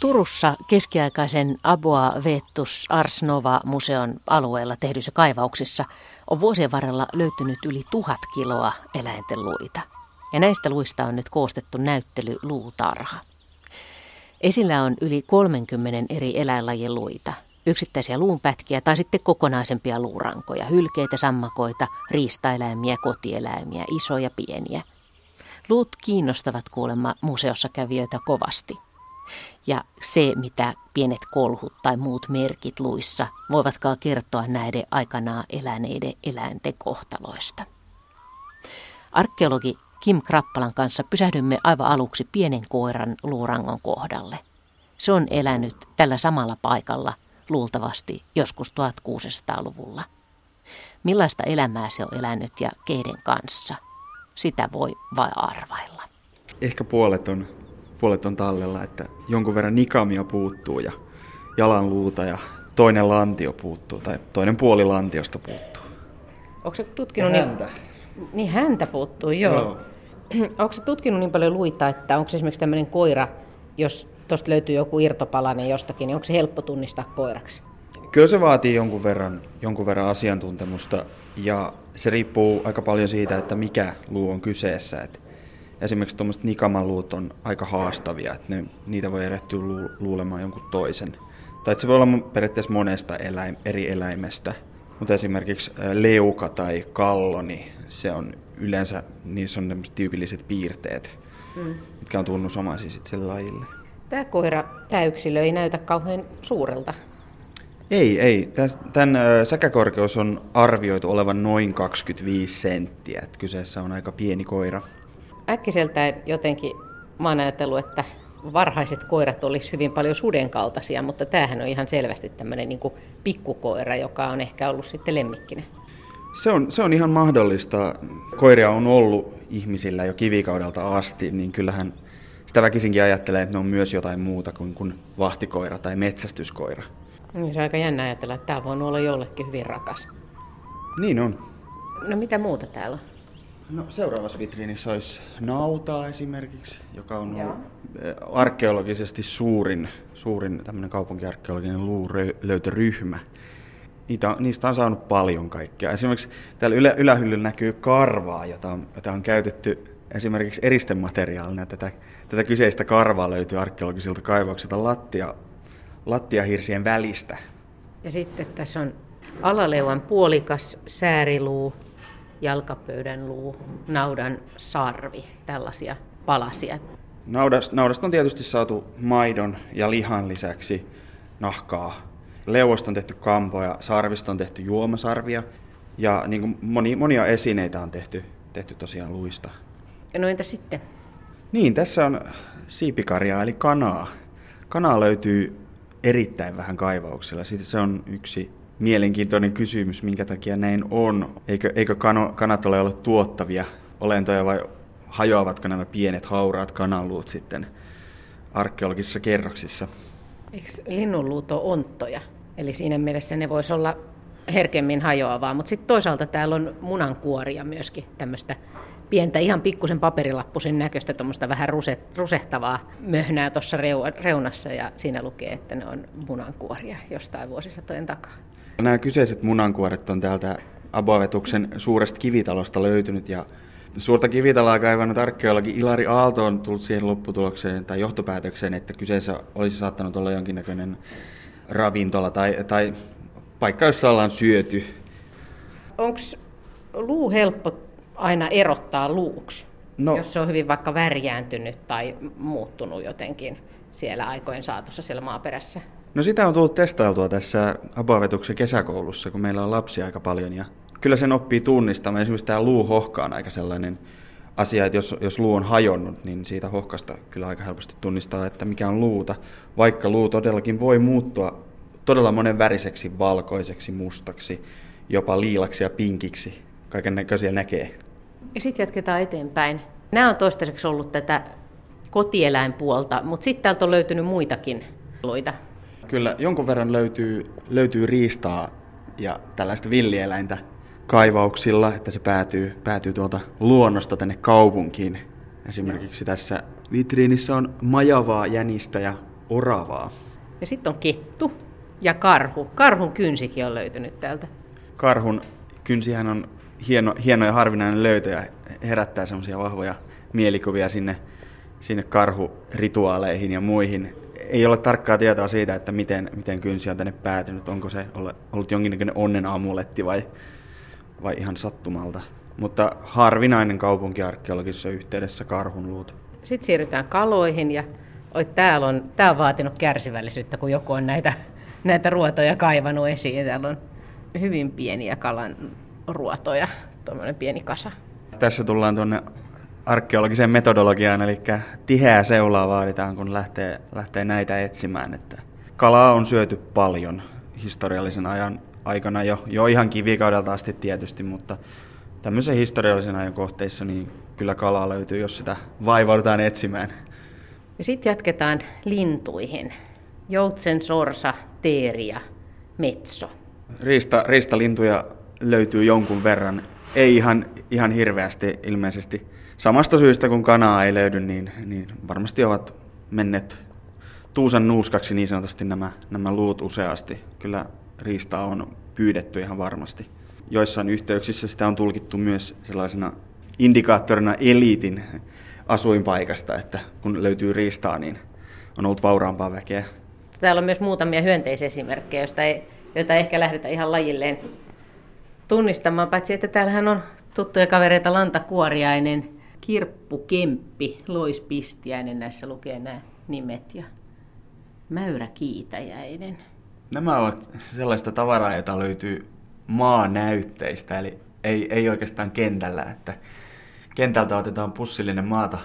Turussa keskiaikaisen Aboa Vetus Ars Nova museon alueella tehdyissä kaivauksissa on vuosien varrella löytynyt yli tuhat kiloa eläinten luita. Ja näistä luista on nyt koostettu näyttely Luutarha. Esillä on yli 30 eri eläinlajien luita, yksittäisiä luunpätkiä tai sitten kokonaisempia luurankoja, hylkeitä, sammakoita, riistaeläimiä, kotieläimiä, isoja pieniä. Luut kiinnostavat kuulemma museossa kävijöitä kovasti – ja se, mitä pienet kolhut tai muut merkit luissa voivatkaan kertoa näiden aikanaan eläneiden eläinten kohtaloista. Arkeologi Kim Krappalan kanssa pysähdymme aivan aluksi pienen koiran luurangon kohdalle. Se on elänyt tällä samalla paikalla luultavasti joskus 1600-luvulla. Millaista elämää se on elänyt ja keiden kanssa? Sitä voi vain arvailla. Ehkä puolet on puolet on tallella, että jonkun verran nikamia puuttuu ja jalan luuta ja toinen lantio puuttuu tai toinen puoli lantiosta puuttuu. Onko se tutkinut ja häntä. Niin, niin häntä puuttuu, joo. joo. Onko se tutkinut niin paljon luita, että onko esimerkiksi tämmöinen koira, jos tuosta löytyy joku irtopalanen jostakin, niin onko se helppo tunnistaa koiraksi? Kyllä se vaatii jonkun verran, jonkun verran asiantuntemusta ja se riippuu aika paljon siitä, että mikä luu on kyseessä. Että esimerkiksi tuommoiset nikamaluut on aika haastavia, että ne, niitä voi erehtyä lu, luulemaan jonkun toisen. Tai se voi olla periaatteessa monesta eläim, eri eläimestä, mutta esimerkiksi leuka tai kallo, niin se on yleensä, niissä on tyypilliset piirteet, mm. mitkä on tunnusomaisia sitten sille lajille. Tämä koira, tämä yksilö ei näytä kauhean suurelta. Ei, ei. Tämän säkäkorkeus on arvioitu olevan noin 25 senttiä. Kyseessä on aika pieni koira äkkiseltään jotenkin mä oon ajatellut, että varhaiset koirat olisi hyvin paljon suden kaltaisia, mutta tämähän on ihan selvästi tämmöinen niin kuin pikkukoira, joka on ehkä ollut sitten lemmikkinen. Se on, se on ihan mahdollista. Koiria on ollut ihmisillä jo kivikaudelta asti, niin kyllähän sitä väkisinkin ajattelee, että ne on myös jotain muuta kuin, kuin vahtikoira tai metsästyskoira. Niin, se on aika jännä ajatella, että tämä voi olla jollekin hyvin rakas. Niin on. No mitä muuta täällä on? No, seuraavassa vitriinissä olisi nautaa esimerkiksi, joka on Joo. Eh, arkeologisesti suurin, suurin tämmöinen kaupunkiarkeologinen luulöytöryhmä. Niitä niistä on saanut paljon kaikkea. Esimerkiksi täällä ylä, ylähyllyllä näkyy karvaa, jota on, jota on käytetty esimerkiksi eristemateriaalina. Tätä, tätä kyseistä karvaa löytyy arkeologisilta kaivauksilta lattia, lattiahirsien välistä. Ja sitten tässä on alaleuan puolikas sääriluu, jalkapöydän luu, naudan sarvi, tällaisia palasia. Naudasta, naudasta on tietysti saatu maidon ja lihan lisäksi nahkaa. Leuosta on tehty kampoja, sarvista on tehty juomasarvia ja niin kuin moni, monia esineitä on tehty, tehty tosiaan luista. No entä sitten? Niin, tässä on siipikarjaa eli kanaa. Kanaa löytyy erittäin vähän kaivauksilla. Sitten se on yksi mielenkiintoinen kysymys, minkä takia näin on. Eikö, eikö kano, kanat ole olleet tuottavia olentoja vai hajoavatko nämä pienet hauraat kananluut sitten arkeologisissa kerroksissa? Eikö linnunluut ole onttoja? Eli siinä mielessä ne voisi olla herkemmin hajoavaa, mutta sitten toisaalta täällä on munankuoria myöskin tämmöistä pientä, ihan pikkusen paperilappusen näköistä, tuommoista vähän ruset, rusehtavaa möhnää tuossa reunassa ja siinä lukee, että ne on munankuoria jostain vuosisatojen takaa. Nämä kyseiset munankuoret on täältä Abovetuksen suuresta kivitalosta löytynyt ja Suurta kivitaloa kaivannut arkeologi Ilari Aalto on tullut siihen lopputulokseen tai johtopäätökseen, että kyseessä olisi saattanut olla jonkinnäköinen ravintola tai, tai paikka, jossa ollaan syöty. Onko luu helppo aina erottaa luuksi, no, jos se on hyvin vaikka värjääntynyt tai muuttunut jotenkin siellä aikojen saatossa siellä maaperässä? No sitä on tullut testailtua tässä Abavetuksen kesäkoulussa, kun meillä on lapsia aika paljon ja kyllä sen oppii tunnistamaan. Esimerkiksi tämä luuhohka on aika sellainen asia, että jos, jos luu on hajonnut, niin siitä hohkasta kyllä aika helposti tunnistaa, että mikä on luuta. Vaikka luu todellakin voi muuttua todella monen väriseksi, valkoiseksi, mustaksi, jopa liilaksi ja pinkiksi. Kaiken näköisiä näkee. Ja sitten jatketaan eteenpäin. Nämä on toistaiseksi ollut tätä kotieläinpuolta, mutta sitten täältä on löytynyt muitakin luita. Kyllä jonkun verran löytyy, löytyy riistaa ja tällaista villieläintä kaivauksilla, että se päätyy, päätyy tuolta luonnosta tänne kaupunkiin. Esimerkiksi tässä vitriinissä on majavaa jänistä ja oravaa. Ja sitten on kettu ja karhu. Karhun kynsikin on löytynyt täältä. Karhun kynsihän on hieno, hieno ja harvinainen löytö ja herättää semmoisia vahvoja mielikuvia sinne, sinne karhurituaaleihin ja muihin. Ei ole tarkkaa tietoa siitä, että miten, miten kynsi on tänne päätynyt. Onko se ollut jonkinnäköinen onnen amuletti vai, vai ihan sattumalta. Mutta harvinainen kaupunkiarkeologisessa yhteydessä karhunluut. Sitten siirrytään kaloihin ja oi, täällä on, tää on vaatinut kärsivällisyyttä, kun joku on näitä, näitä ruotoja kaivannut esiin. Täällä on hyvin pieniä kalan ruotoja, tuommoinen pieni kasa. Tässä tullaan tuonne arkeologiseen metodologiaan, eli tiheää seulaa vaaditaan, kun lähtee, lähtee näitä etsimään. Että kalaa on syöty paljon historiallisen ajan aikana jo, jo ihan kivikaudelta asti tietysti, mutta tämmöisen historiallisen ajan kohteissa niin kyllä kalaa löytyy, jos sitä vaivaudutaan etsimään. Ja sitten jatketaan lintuihin. Joutsen, sorsa, teeri ja metso. Riista, riistalintuja löytyy jonkun verran. Ei ihan, ihan hirveästi ilmeisesti. Samasta syystä kun kanaa ei löydy, niin, niin varmasti ovat menneet tuusan nuuskaksi niin sanotusti nämä, nämä luut useasti. Kyllä riistaa on pyydetty ihan varmasti. Joissain yhteyksissä sitä on tulkittu myös sellaisena indikaattorina eliitin asuinpaikasta, että kun löytyy riistaa, niin on ollut vauraampaa väkeä. Täällä on myös muutamia hyönteisesimerkkejä, joista ei, joita ei ehkä lähdetä ihan lajilleen tunnistamaan, paitsi että täällähän on tuttuja kavereita Lantakuoriainen, Kirppu Kemppi, Lois Pistiäinen, näissä lukee nämä nimet, ja Mäyrä Kiitäjäinen. Nämä ovat sellaista tavaraa, jota löytyy maanäytteistä, eli ei, ei oikeastaan kentällä, että kentältä otetaan pussillinen maata,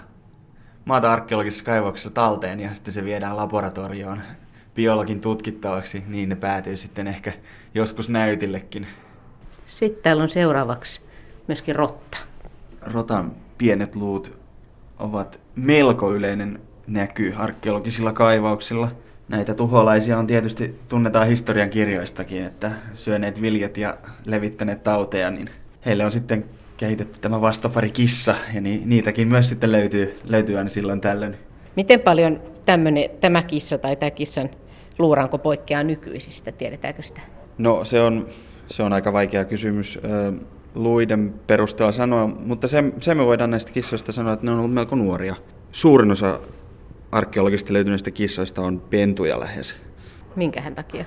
maata arkeologisessa kaivauksessa talteen ja sitten se viedään laboratorioon biologin tutkittavaksi, niin ne päätyy sitten ehkä joskus näytillekin. Sitten täällä on seuraavaksi myöskin rotta. Rotan pienet luut ovat melko yleinen näky arkeologisilla kaivauksilla. Näitä tuholaisia on tietysti, tunnetaan historian kirjoistakin, että syöneet viljet ja levittäneet tauteja, niin heille on sitten kehitetty tämä vastapari kissa, ja ni, niitäkin myös sitten löytyy, löytyy aina silloin tällöin. Miten paljon tämmönen, tämä kissa tai tämä kissan luuranko poikkeaa nykyisistä, tiedetäänkö sitä? No se on, se on aika vaikea kysymys luiden perusteella sanoa, mutta se, se me voidaan näistä kissoista sanoa, että ne on ollut melko nuoria. Suurin osa arkeologisesti löytyneistä kissoista on pentuja lähes. Minkähän takia?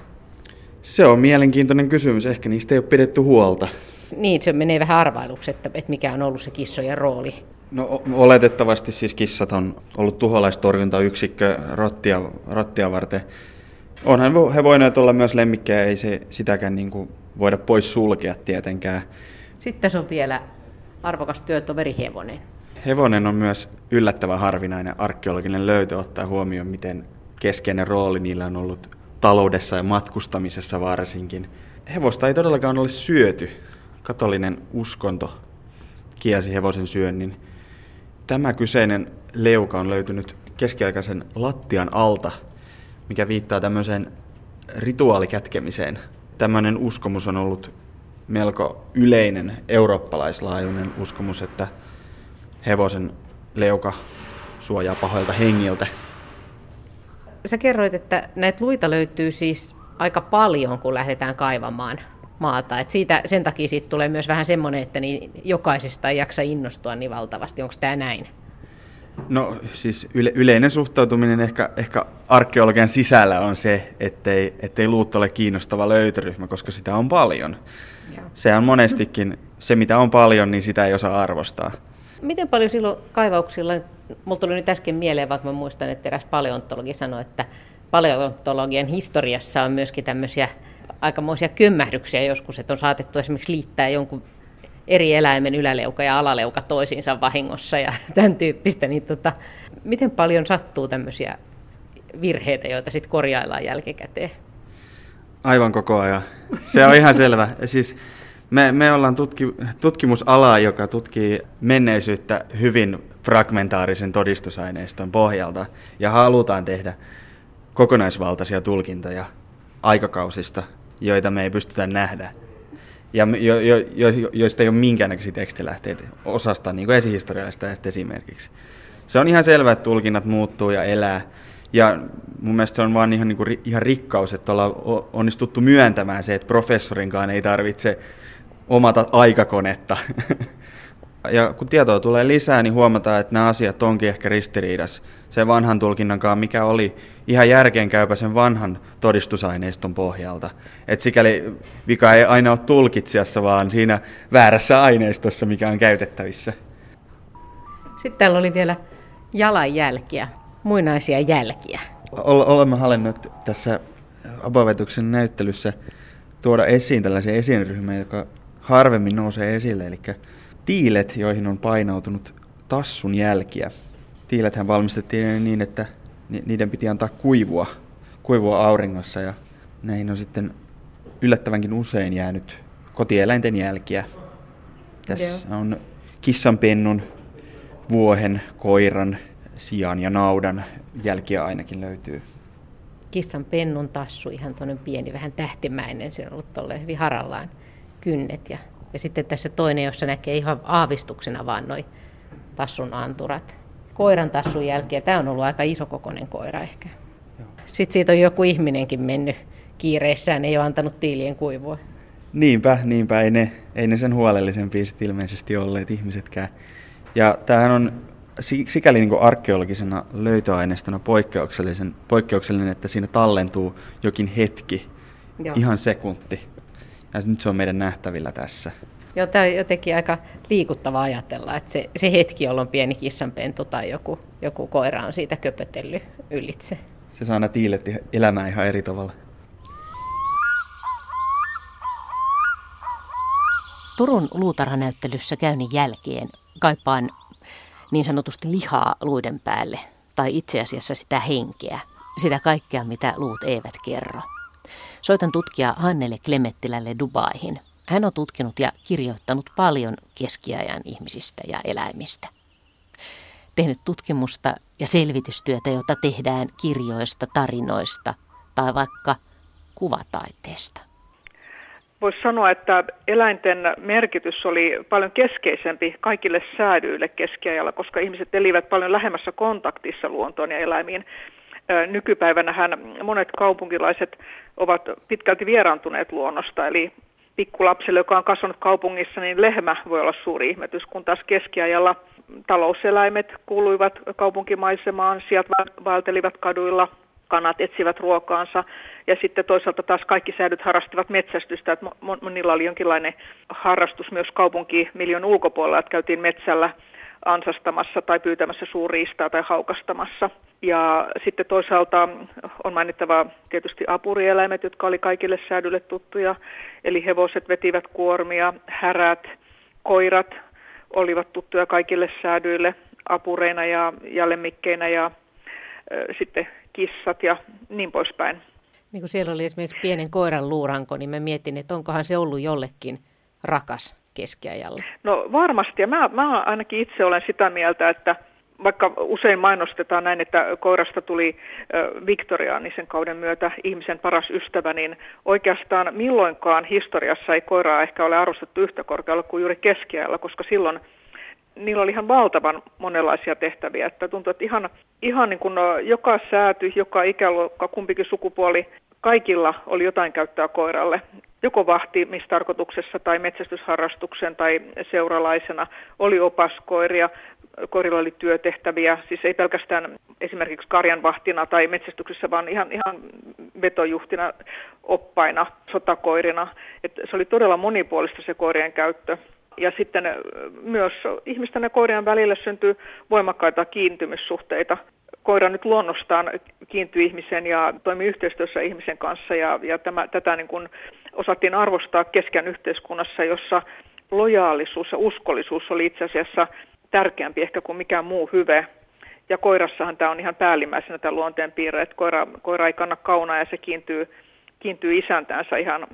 Se on mielenkiintoinen kysymys. Ehkä niistä ei ole pidetty huolta. Niin, se menee vähän arvailuksi, että, että mikä on ollut se kissojen rooli. No oletettavasti siis kissat on ollut tuholaistorjuntayksikkö rottia, rottia varten. Onhan he voineet olla myös lemmikkejä, ei se sitäkään niin kuin voida pois sulkea tietenkään. Sitten tässä on vielä arvokas työtoveri hevonen. Hevonen on myös yllättävän harvinainen arkeologinen löytö ottaa huomioon, miten keskeinen rooli niillä on ollut taloudessa ja matkustamisessa varsinkin. Hevosta ei todellakaan ole syöty. Katolinen uskonto kielsi hevosen syönnin. Tämä kyseinen leuka on löytynyt keskiaikaisen lattian alta, mikä viittaa tämmöiseen rituaalikätkemiseen. Tämmöinen uskomus on ollut melko yleinen eurooppalaislaajuinen uskomus, että hevosen leuka suojaa pahoilta hengiltä. Sä kerroit, että näitä luita löytyy siis aika paljon, kun lähdetään kaivamaan maata. Et siitä, sen takia siitä tulee myös vähän semmoinen, että niin jokaisesta ei jaksa innostua niin valtavasti. Onko tämä näin? No siis yle, yleinen suhtautuminen ehkä, ehkä arkeologian sisällä on se, ettei, ettei luut ole kiinnostava löytöryhmä, koska sitä on paljon. Se on monestikin, se mitä on paljon, niin sitä ei osaa arvostaa. Miten paljon silloin kaivauksilla, mulla tuli nyt äsken mieleen, vaikka mä muistan, että eräs paleontologi sanoi, että paleontologian historiassa on myöskin tämmöisiä aikamoisia kömmähdyksiä joskus, että on saatettu esimerkiksi liittää jonkun eri eläimen yläleuka ja alaleuka toisiinsa vahingossa ja tämän tyyppistä, niin tota, miten paljon sattuu tämmöisiä virheitä, joita sitten korjaillaan jälkikäteen? Aivan koko ajan. Se on ihan selvä. Siis me, me ollaan tutki, tutkimusala, joka tutkii menneisyyttä hyvin fragmentaarisen todistusaineiston pohjalta ja halutaan tehdä kokonaisvaltaisia tulkintoja aikakausista, joita me ei pystytä nähdä ja jo, jo, jo, joista ei ole minkäännäköisiä tekstilähteitä osasta niin kuin esihistoriallista esimerkiksi. Se on ihan selvä, että tulkinnat muuttuu ja elää. Ja mun mielestä se on vaan ihan, niin kuin, ihan rikkaus, että ollaan onnistuttu myöntämään se, että professorinkaan ei tarvitse omata aikakonetta. ja kun tietoa tulee lisää, niin huomataan, että nämä asiat onkin ehkä ristiriidassa sen vanhan tulkinnankaan, mikä oli ihan järkeenkäypä sen vanhan todistusaineiston pohjalta. Et sikäli vika ei aina ole tulkitsijassa, vaan siinä väärässä aineistossa, mikä on käytettävissä. Sitten täällä oli vielä jalanjälkiä, muinaisia jälkiä. Olemme halunneet tässä apavetuksen näyttelyssä tuoda esiin tällaisen esiinryhmän, joka harvemmin nousee esille, eli tiilet, joihin on painautunut tassun jälkiä. Tiilethän valmistettiin niin, että niiden piti antaa kuivua, kuivua auringossa ja näihin on sitten yllättävänkin usein jäänyt kotieläinten jälkiä. Tässä Joo. on kissanpennun, vuohen, koiran, sian ja naudan jälkiä ainakin löytyy. Kissan pennun tassu, ihan tuonne pieni, vähän tähtimäinen, se on ollut hyvin harallaan kynnet. Ja, ja sitten tässä toinen, jossa näkee ihan aavistuksena vaan noin tassun anturat. Koiran tassun jälkiä, tämä on ollut aika isokokoinen koira ehkä. Joo. Sitten siitä on joku ihminenkin mennyt kiireessään, ei ole antanut tiilien kuivua. Niinpä, niinpä, ei ne, ei ne sen huolellisempia ilmeisesti olleet ihmisetkään. Ja tämähän on sikäli niin arkeologisena löytöaineistona poikkeuksellisen, poikkeuksellinen, että siinä tallentuu jokin hetki, Joo. ihan sekunti. Ja nyt se on meidän nähtävillä tässä. Joo, tämä on jotenkin aika liikuttava ajatella, että se, se hetki, jolloin pieni kissanpentu tai joku, joku koira on siitä köpötellyt ylitse. Se saa aina tiilet elämään ihan eri tavalla. Turun luutarhanäyttelyssä käynnin jälkeen kaipaan niin sanotusti lihaa luiden päälle, tai itse asiassa sitä henkeä, sitä kaikkea, mitä luut eivät kerro. Soitan tutkija Hannele Klemettilälle Dubaihin. Hän on tutkinut ja kirjoittanut paljon keskiajan ihmisistä ja eläimistä. Tehnyt tutkimusta ja selvitystyötä, jota tehdään kirjoista, tarinoista tai vaikka kuvataiteesta. Voisi sanoa, että eläinten merkitys oli paljon keskeisempi kaikille säädyille keskiajalla, koska ihmiset elivät paljon lähemmässä kontaktissa luontoon ja eläimiin. Nykypäivänähän monet kaupunkilaiset ovat pitkälti vieraantuneet luonnosta, eli pikkulapselle, joka on kasvanut kaupungissa, niin lehmä voi olla suuri ihmetys, kun taas keskiajalla talouseläimet kuuluivat kaupunkimaisemaan, sieltä vaeltelivat kaduilla, kanat etsivät ruokaansa. Ja sitten toisaalta taas kaikki säädyt harrastivat metsästystä, että monilla oli jonkinlainen harrastus myös kaupunkimiljon ulkopuolella, että käytiin metsällä ansastamassa tai pyytämässä suurriistaa tai haukastamassa. Ja sitten toisaalta on mainittava tietysti apurieläimet, jotka oli kaikille säädylle tuttuja, eli hevoset vetivät kuormia, härät, koirat olivat tuttuja kaikille säädyille apureina ja, ja lemmikkeinä. Ja sitten kissat ja niin poispäin. Niin kuin siellä oli esimerkiksi pienen koiran luuranko, niin mä mietin, että onkohan se ollut jollekin rakas keskiajalla. No varmasti, ja mä, mä ainakin itse olen sitä mieltä, että vaikka usein mainostetaan näin, että koirasta tuli viktoriaanisen kauden myötä ihmisen paras ystävä, niin oikeastaan milloinkaan historiassa ei koiraa ehkä ole arvostettu yhtä korkealla kuin juuri keskiajalla, koska silloin – niillä oli ihan valtavan monenlaisia tehtäviä. Että tuntuu, että ihan, ihan niin kuin no, joka sääty, joka ikäluokka, kumpikin sukupuoli, kaikilla oli jotain käyttöä koiralle. Joko vahtimistarkoituksessa tai metsästysharrastuksen tai seuralaisena oli opaskoiria, koirilla oli työtehtäviä, siis ei pelkästään esimerkiksi karjanvahtina tai metsästyksessä, vaan ihan, ihan vetojuhtina, oppaina, sotakoirina. Et se oli todella monipuolista se koirien käyttö ja sitten myös ihmisten ja koirien välillä syntyy voimakkaita kiintymyssuhteita. Koira nyt luonnostaan kiintyy ihmisen ja toimii yhteistyössä ihmisen kanssa ja, ja tämä, tätä niin kuin osattiin arvostaa kesken yhteiskunnassa, jossa lojaalisuus ja uskollisuus oli itse asiassa tärkeämpi ehkä kuin mikään muu hyve. Ja koirassahan tämä on ihan päällimmäisenä tämä luonteenpiirre, että koira, koira ei kanna kaunaa ja se kiintyy kiintyy isäntäänsä ihan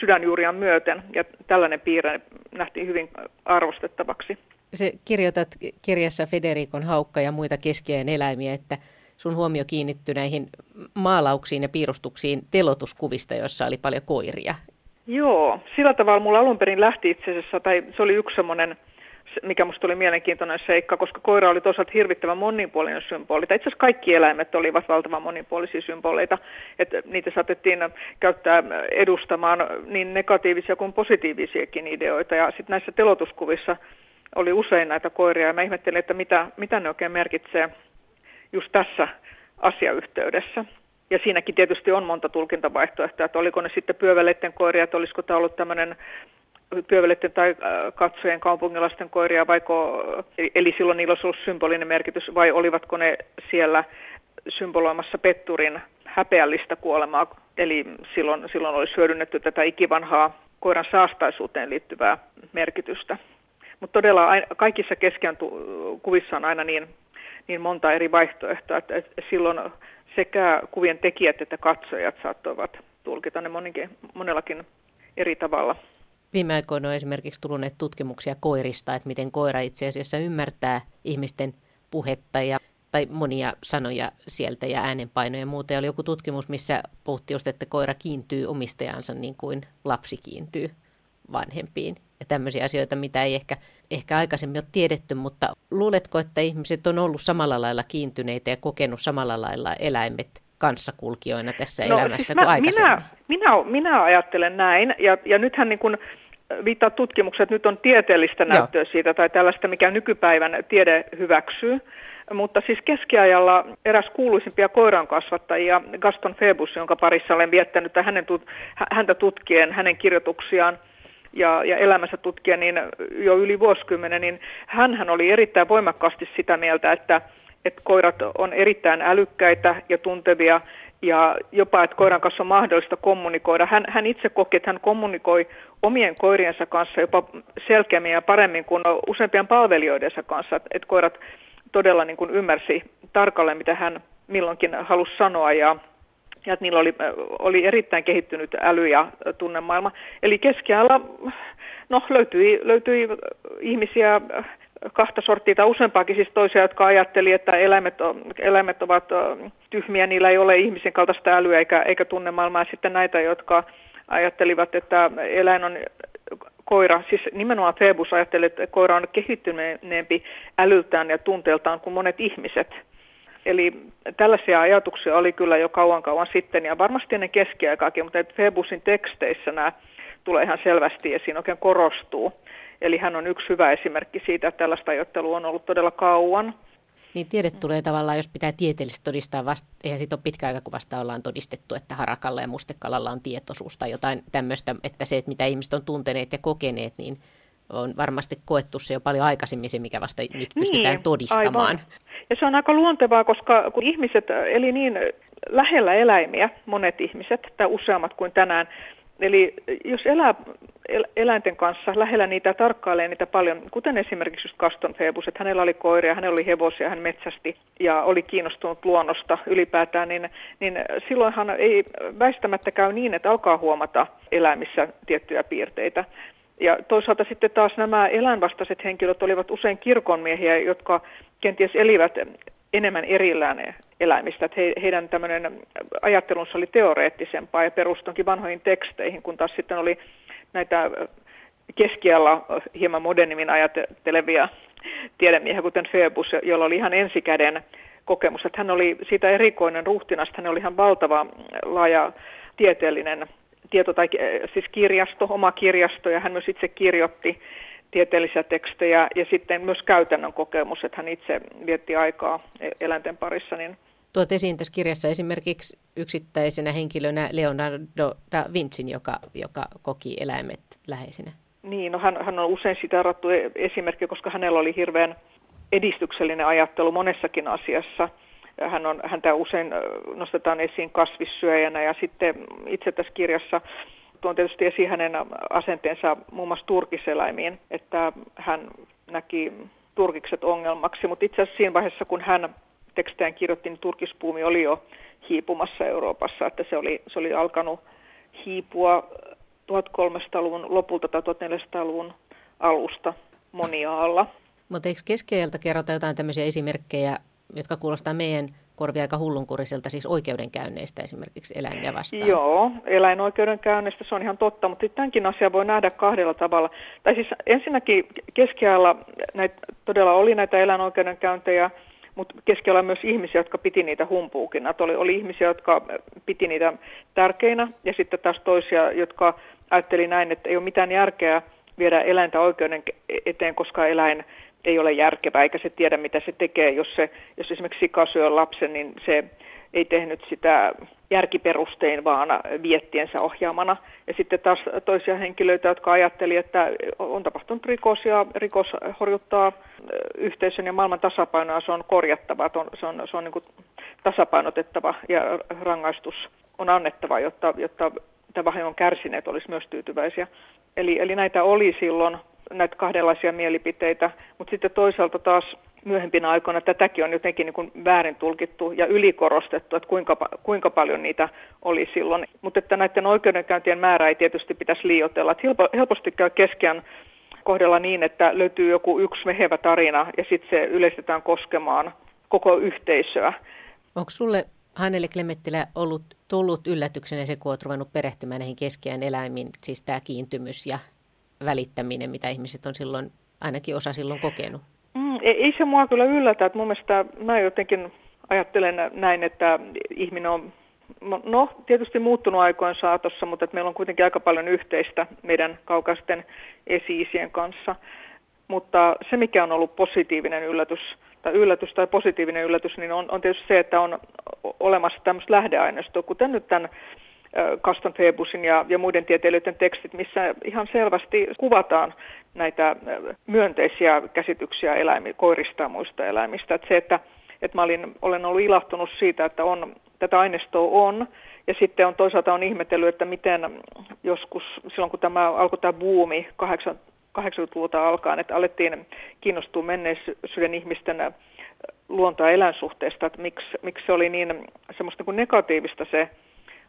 sydänjuurian myöten, ja tällainen piirre nähtiin hyvin arvostettavaksi. Se kirjoitat kirjassa Federikon haukka ja muita keskeään eläimiä, että sun huomio kiinnittyi näihin maalauksiin ja piirustuksiin telotuskuvista, joissa oli paljon koiria. Joo, sillä tavalla mulla alun perin lähti itse asiassa, tai se oli yksi semmoinen mikä minusta oli mielenkiintoinen seikka, koska koira oli toisaalta hirvittävän monipuolinen symboli. Itse asiassa kaikki eläimet olivat valtavan monipuolisia symboleita, että niitä saatettiin käyttää edustamaan niin negatiivisia kuin positiivisiakin ideoita. Ja sitten näissä telotuskuvissa oli usein näitä koiria, ja mä ihmettelin, että mitä, mitä ne oikein merkitsee just tässä asiayhteydessä. Ja siinäkin tietysti on monta tulkintavaihtoehtoa, että oliko ne sitten pyöveleiden koiria, että olisiko tämä ollut tämmöinen pyöveleiden tai äh, katsojien kaupungilaisten koiria, vaiko, eli silloin niillä olisi ollut symbolinen merkitys, vai olivatko ne siellä symboloimassa Petturin häpeällistä kuolemaa, eli silloin, silloin olisi hyödynnetty tätä ikivanhaa koiran saastaisuuteen liittyvää merkitystä. Mutta todella kaikissa keskeän kuvissa on aina niin, niin monta eri vaihtoehtoa, että silloin sekä kuvien tekijät että katsojat saattoivat tulkita ne moninkin, monellakin eri tavalla. Viime aikoina on esimerkiksi tullut tutkimuksia koirista, että miten koira itse asiassa ymmärtää ihmisten puhetta ja, tai monia sanoja sieltä ja äänenpainoja ja muuta. Ja oli joku tutkimus, missä puhuttiin just, että koira kiintyy omistajansa niin kuin lapsi kiintyy vanhempiin. Ja tämmöisiä asioita, mitä ei ehkä, ehkä aikaisemmin ole tiedetty, mutta luuletko, että ihmiset on ollut samalla lailla kiintyneitä ja kokenut samalla lailla eläimet kanssakulkijoina tässä no, elämässä siis kuin mä, aikaisemmin? Minä, minä, minä ajattelen näin, ja, ja nythän niin kuin viittaa tutkimukset, nyt on tieteellistä näyttöä Joo. siitä, tai tällaista, mikä nykypäivän tiede hyväksyy, mutta siis keskiajalla eräs kuuluisimpia koirankasvattajia, Gaston Febus, jonka parissa olen viettänyt hänen, häntä tutkien, hänen kirjoituksiaan – ja, ja elämänsä tutkija niin jo yli vuosikymmenen, niin hän oli erittäin voimakkaasti sitä mieltä, että, että koirat on erittäin älykkäitä ja tuntevia ja jopa, että koiran kanssa on mahdollista kommunikoida. Hän, hän itse koki, että hän kommunikoi omien koiriensa kanssa jopa selkeämmin ja paremmin kuin useampien palvelijoidensa kanssa, että, koirat todella niin kuin ymmärsi tarkalleen, mitä hän milloinkin halusi sanoa ja ja että niillä oli, oli erittäin kehittynyt äly ja tunnemaailma. Eli keskiajalla no, löytyi, löytyi ihmisiä kahta sorttia tai useampaakin, siis toisia, jotka ajatteli, että eläimet, eläimet ovat tyhmiä, niillä ei ole ihmisen kaltaista älyä eikä, eikä tunnemaailmaa. Sitten näitä, jotka ajattelivat, että eläin on koira, siis nimenomaan Febus ajatteli, että koira on kehittyneempi älyltään ja tunteeltaan kuin monet ihmiset – Eli tällaisia ajatuksia oli kyllä jo kauan kauan sitten ja varmasti ennen keskiaikaakin, mutta Febusin teksteissä nämä tulee ihan selvästi esiin, oikein korostuu. Eli hän on yksi hyvä esimerkki siitä, että tällaista ajattelua on ollut todella kauan. Niin tiede tulee tavallaan, jos pitää tieteellisesti todistaa, vasta, eihän siitä ole pitkä aika, kun vasta ollaan todistettu, että harakalla ja mustekalalla on tietoisuus tai jotain tämmöistä, että se, että mitä ihmiset on tunteneet ja kokeneet, niin on varmasti koettu se jo paljon aikaisemmin se, mikä vasta nyt pystytään niin, todistamaan. Aivan. Ja se on aika luontevaa, koska kun ihmiset eli niin lähellä eläimiä, monet ihmiset, tai useammat kuin tänään, Eli jos elää eläinten kanssa lähellä niitä tarkkailee niitä paljon, kuten esimerkiksi just Kaston Febus, että hänellä oli koiria, hänellä oli hevosia, hän metsästi ja oli kiinnostunut luonnosta ylipäätään, niin, niin silloinhan ei väistämättä käy niin, että alkaa huomata eläimissä tiettyjä piirteitä. Ja toisaalta sitten taas nämä eläinvastaiset henkilöt olivat usein kirkonmiehiä, jotka kenties elivät enemmän erillään eläimistä. Että he, heidän tämmöinen ajattelunsa oli teoreettisempaa ja perustunkin vanhoihin teksteihin, kun taas sitten oli näitä keskialla hieman modernimmin ajattelevia tiedemiehiä, kuten Phoebus, jolla oli ihan ensikäden kokemus. Että hän oli siitä erikoinen ruhtinasta, hän oli ihan valtava laaja tieteellinen tieto, tai siis kirjasto, oma kirjasto, ja hän myös itse kirjoitti tieteellisiä tekstejä ja sitten myös käytännön kokemus, että hän itse vietti aikaa eläinten parissa. Niin Tuot esiin tässä kirjassa esimerkiksi yksittäisenä henkilönä Leonardo da Vincin, joka, joka koki eläimet läheisinä. Niin, no hän, hän on usein siteerattu e- esimerkki, koska hänellä oli hirveän edistyksellinen ajattelu monessakin asiassa. Hän on, häntä usein nostetaan esiin kasvissyöjänä ja sitten itse tässä kirjassa tuon tietysti esiin hänen asenteensa muun muassa turkiseläimiin, että hän näki turkikset ongelmaksi, mutta itse asiassa siinä vaiheessa, kun hän tekstejään kirjoitti, niin turkispuumi oli jo hiipumassa Euroopassa, että se oli, se oli alkanut hiipua 1300-luvun lopulta tai 1400-luvun alusta moniaalla. Mutta eikö keskeiltä kerrota jotain tämmöisiä esimerkkejä, jotka kuulostaa meidän korvia aika hullunkuriselta, siis oikeudenkäynneistä esimerkiksi eläimiä vastaan. Joo, eläinoikeudenkäynnistä se on ihan totta, mutta tämänkin asia voi nähdä kahdella tavalla. Tai siis ensinnäkin keskiajalla näitä, todella oli näitä eläinoikeudenkäyntejä, mutta keskellä myös ihmisiä, jotka piti niitä humpuukina. Oli, oli ihmisiä, jotka piti niitä tärkeinä ja sitten taas toisia, jotka ajatteli näin, että ei ole mitään järkeä viedä eläintä oikeuden eteen, koska eläin ei ole järkevää eikä se tiedä, mitä se tekee. Jos, se, jos esimerkiksi sika syö lapsen, niin se ei tehnyt sitä järkiperustein, vaan viettiensä ohjaamana. Ja sitten taas toisia henkilöitä, jotka ajatteli, että on tapahtunut rikos ja rikos horjuttaa yhteisön ja maailman tasapainoa, se on korjattava, se on, se on, se on niin tasapainotettava ja rangaistus on annettava, jotta, jotta tämä vahingon kärsineet olisi myös tyytyväisiä. Eli, eli näitä oli silloin, näitä kahdenlaisia mielipiteitä, mutta sitten toisaalta taas myöhempinä aikoina tätäkin on jotenkin niin kuin väärin tulkittu ja ylikorostettu, että kuinka, kuinka paljon niitä oli silloin. Mutta että näiden oikeudenkäyntien määrä ei tietysti pitäisi liioitella. Helposti käy keskeän kohdella niin, että löytyy joku yksi mehevä tarina ja sitten se yleistetään koskemaan koko yhteisöä. Onko sulle Hannele Klemettilä ollut tullut yllätyksenä se, kun olet ruvennut perehtymään näihin keskiään eläimiin, siis tämä kiintymys ja välittäminen, mitä ihmiset on silloin, ainakin osa silloin kokenut? Ei, ei se mua kyllä yllätä, että mun mielestä mä jotenkin ajattelen näin, että ihminen on no, tietysti muuttunut aikojen saatossa, mutta että meillä on kuitenkin aika paljon yhteistä meidän kaukaisten esi kanssa. Mutta se, mikä on ollut positiivinen yllätys, tai yllätys tai positiivinen yllätys, niin on, on tietysti se, että on olemassa tämmöistä lähdeaineistoa, kuten nyt tämän Kaston Febusin ja, ja muiden tieteilijöiden tekstit, missä ihan selvästi kuvataan näitä myönteisiä käsityksiä eläimi, koirista ja muista eläimistä. Että se, että, että mä olin, olen ollut ilahtunut siitä, että on, tätä aineistoa on, ja sitten on toisaalta on ihmetellyt, että miten joskus silloin kun tämä alkoi tämä buumi 80-luvulta alkaen, että alettiin kiinnostua menneisyyden ihmisten luonto- ja eläinsuhteesta, että miksi, miksi se oli niin semmoista kuin negatiivista se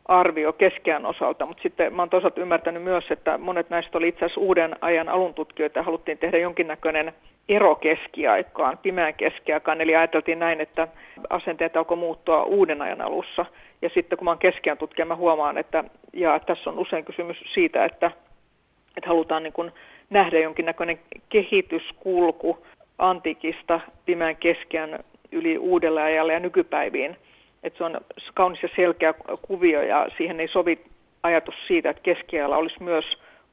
arvio keskeän osalta, mutta sitten mä oon toisaalta ymmärtänyt myös, että monet näistä oli itse asiassa uuden ajan aluntutkijoita ja haluttiin tehdä jonkinnäköinen ero keskiaikaan, pimeän keskiaikaan, eli ajateltiin näin, että asenteet alkoi muuttua uuden ajan alussa. Ja sitten kun mä oon keskiään tutkija, mä huomaan, että ja tässä on usein kysymys siitä, että, että halutaan niin kuin nähdä jonkinnäköinen kehityskulku antiikista pimeän keskiän yli uudelle ajalle ja nykypäiviin. Että se on kaunis ja selkeä kuvio ja siihen ei sovi ajatus siitä, että keskiajalla olisi myös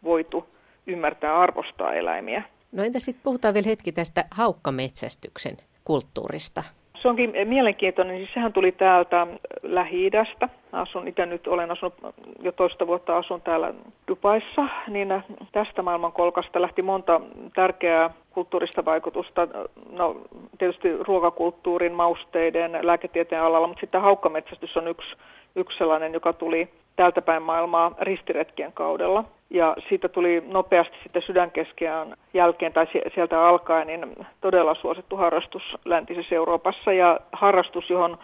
voitu ymmärtää arvostaa eläimiä. No entä sitten puhutaan vielä hetki tästä haukkametsästyksen kulttuurista? Se onkin mielenkiintoinen, siis sehän tuli täältä Lähi-idästä. Asun itse nyt, olen asunut jo toista vuotta asun täällä Dubaissa, niin tästä maailmankolkasta lähti monta tärkeää kulttuurista vaikutusta. No tietysti ruokakulttuurin, mausteiden, lääketieteen alalla, mutta sitten haukkametsästys on yksi, yksi sellainen, joka tuli täältä päin maailmaa ristiretkien kaudella. Ja siitä tuli nopeasti sitten sydänkeskiään jälkeen tai sieltä alkaen niin todella suosittu harrastus läntisessä Euroopassa ja harrastus, johon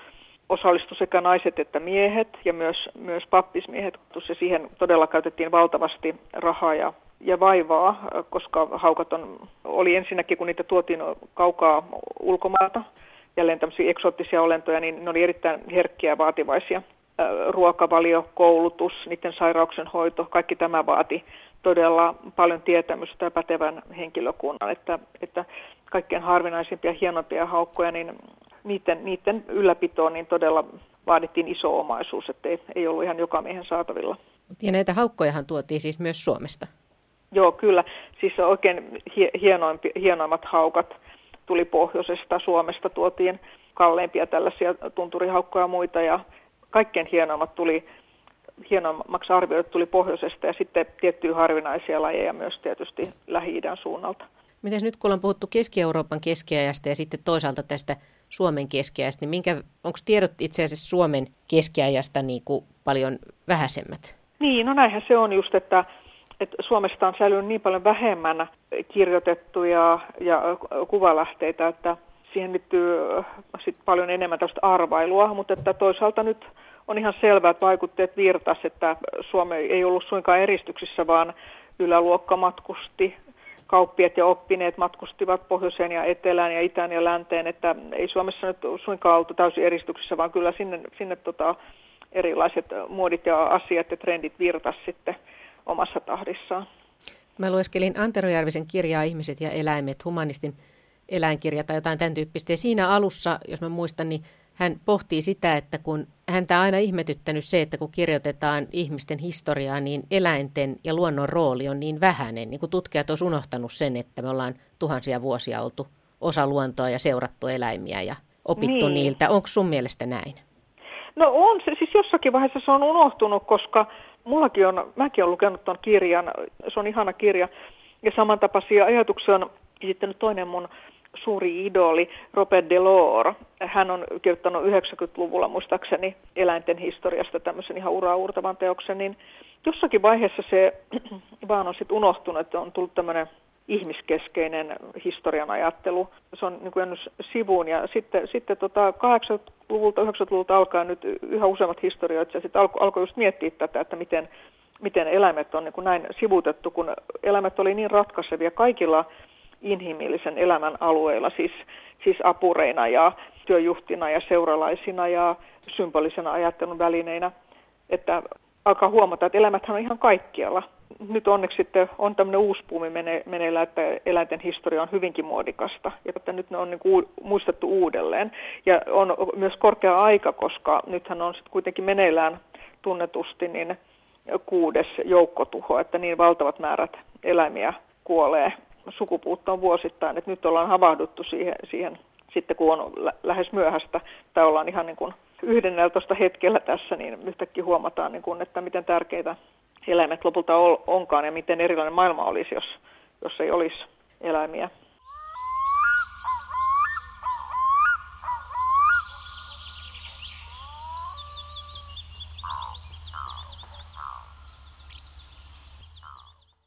osallistui sekä naiset että miehet ja myös, myös pappismiehet. Ja siihen todella käytettiin valtavasti rahaa ja, ja vaivaa, koska haukat on, oli ensinnäkin, kun niitä tuotiin kaukaa ulkomailta, jälleen tämmöisiä eksoottisia olentoja, niin ne oli erittäin herkkiä ja vaativaisia ruokavalio, koulutus, niiden sairauksen hoito, kaikki tämä vaati todella paljon tietämystä ja pätevän henkilökunnan, että, että kaikkein harvinaisimpia hienompia haukkoja, niin niiden, niiden ylläpitoon niin todella vaadittiin iso omaisuus, että ei, ei ollut ihan joka miehen saatavilla. Ja näitä haukkojahan tuotiin siis myös Suomesta? Joo, kyllä. Siis oikein hienoimpi, hienoimmat haukat tuli pohjoisesta, Suomesta tuotiin kalleimpia tällaisia tunturihaukkoja ja muita, ja kaikkein hienoimmat tuli, hienommaksi arvioidut tuli pohjoisesta ja sitten tiettyjä harvinaisia lajeja myös tietysti Lähi-idän suunnalta. Mites nyt kun on puhuttu Keski-Euroopan keskiajasta ja sitten toisaalta tästä Suomen keskiajasta, niin minkä, onko tiedot itse asiassa Suomen keskiajasta niin kuin paljon vähäisemmät? Niin, no näinhän se on just, että, että Suomesta on säilynyt niin paljon vähemmän kirjoitettuja ja kuvalähteitä, että siihen liittyy sit paljon enemmän tästä arvailua, mutta että toisaalta nyt on ihan selvää, että vaikutteet virtas, että Suomi ei ollut suinkaan eristyksissä, vaan yläluokka matkusti kauppiat ja oppineet matkustivat pohjoiseen ja etelään ja itään ja länteen, että ei Suomessa nyt suinkaan oltu täysin eristyksessä, vaan kyllä sinne, sinne tota, erilaiset muodit ja asiat ja trendit virtas sitten omassa tahdissaan. Mä lueskelin Antero Järvisen kirjaa Ihmiset ja eläimet, humanistin eläinkirja tai jotain tämän tyyppistä. Ja siinä alussa, jos mä muistan, niin hän pohtii sitä, että kun häntä on aina ihmetyttänyt se, että kun kirjoitetaan ihmisten historiaa, niin eläinten ja luonnon rooli on niin vähäinen. Niin kuin tutkijat olisivat unohtanut sen, että me ollaan tuhansia vuosia oltu osa luontoa ja seurattu eläimiä ja opittu niin. niiltä. Onko sun mielestä näin? No on se, siis jossakin vaiheessa se on unohtunut, koska mullakin on, mäkin olen lukenut tuon kirjan, se on ihana kirja, ja samantapaisia ajatuksia on esittänyt toinen mun suuri idoli Robert Delors. Hän on kirjoittanut 90-luvulla muistaakseni eläinten historiasta tämmöisen ihan uraurtavan teoksen, niin jossakin vaiheessa se vaan on sitten unohtunut, että on tullut tämmöinen ihmiskeskeinen historian ajattelu. Se on niin kuin sivuun ja sitten, sitten tota 80-luvulta, 90-luvulta alkaen nyt yhä useammat historioitsijat sitten alko, alkoi just miettiä tätä, että miten, miten eläimet on niin kuin näin sivutettu, kun eläimet oli niin ratkaisevia kaikilla inhimillisen elämän alueilla, siis, siis apureina ja työjuhtina ja seuralaisina ja symbolisena ajattelun välineinä, että alkaa huomata, että elämäthän on ihan kaikkialla. Nyt onneksi sitten on tämmöinen uusi puumi mene, meneillä, että eläinten historia on hyvinkin muodikasta ja että nyt ne on niin kuin muistettu uudelleen. Ja on myös korkea aika, koska nythän on sitten kuitenkin meneillään tunnetusti niin kuudes joukkotuho, että niin valtavat määrät eläimiä kuolee sukupuuttoon vuosittain, että nyt ollaan havahduttu siihen, siihen sitten kun on lä- lähes myöhäistä tai ollaan ihan niin kuin 11 hetkellä tässä, niin yhtäkkiä huomataan, niin kuin, että miten tärkeitä eläimet lopulta onkaan ja miten erilainen maailma olisi, jos, jos ei olisi eläimiä.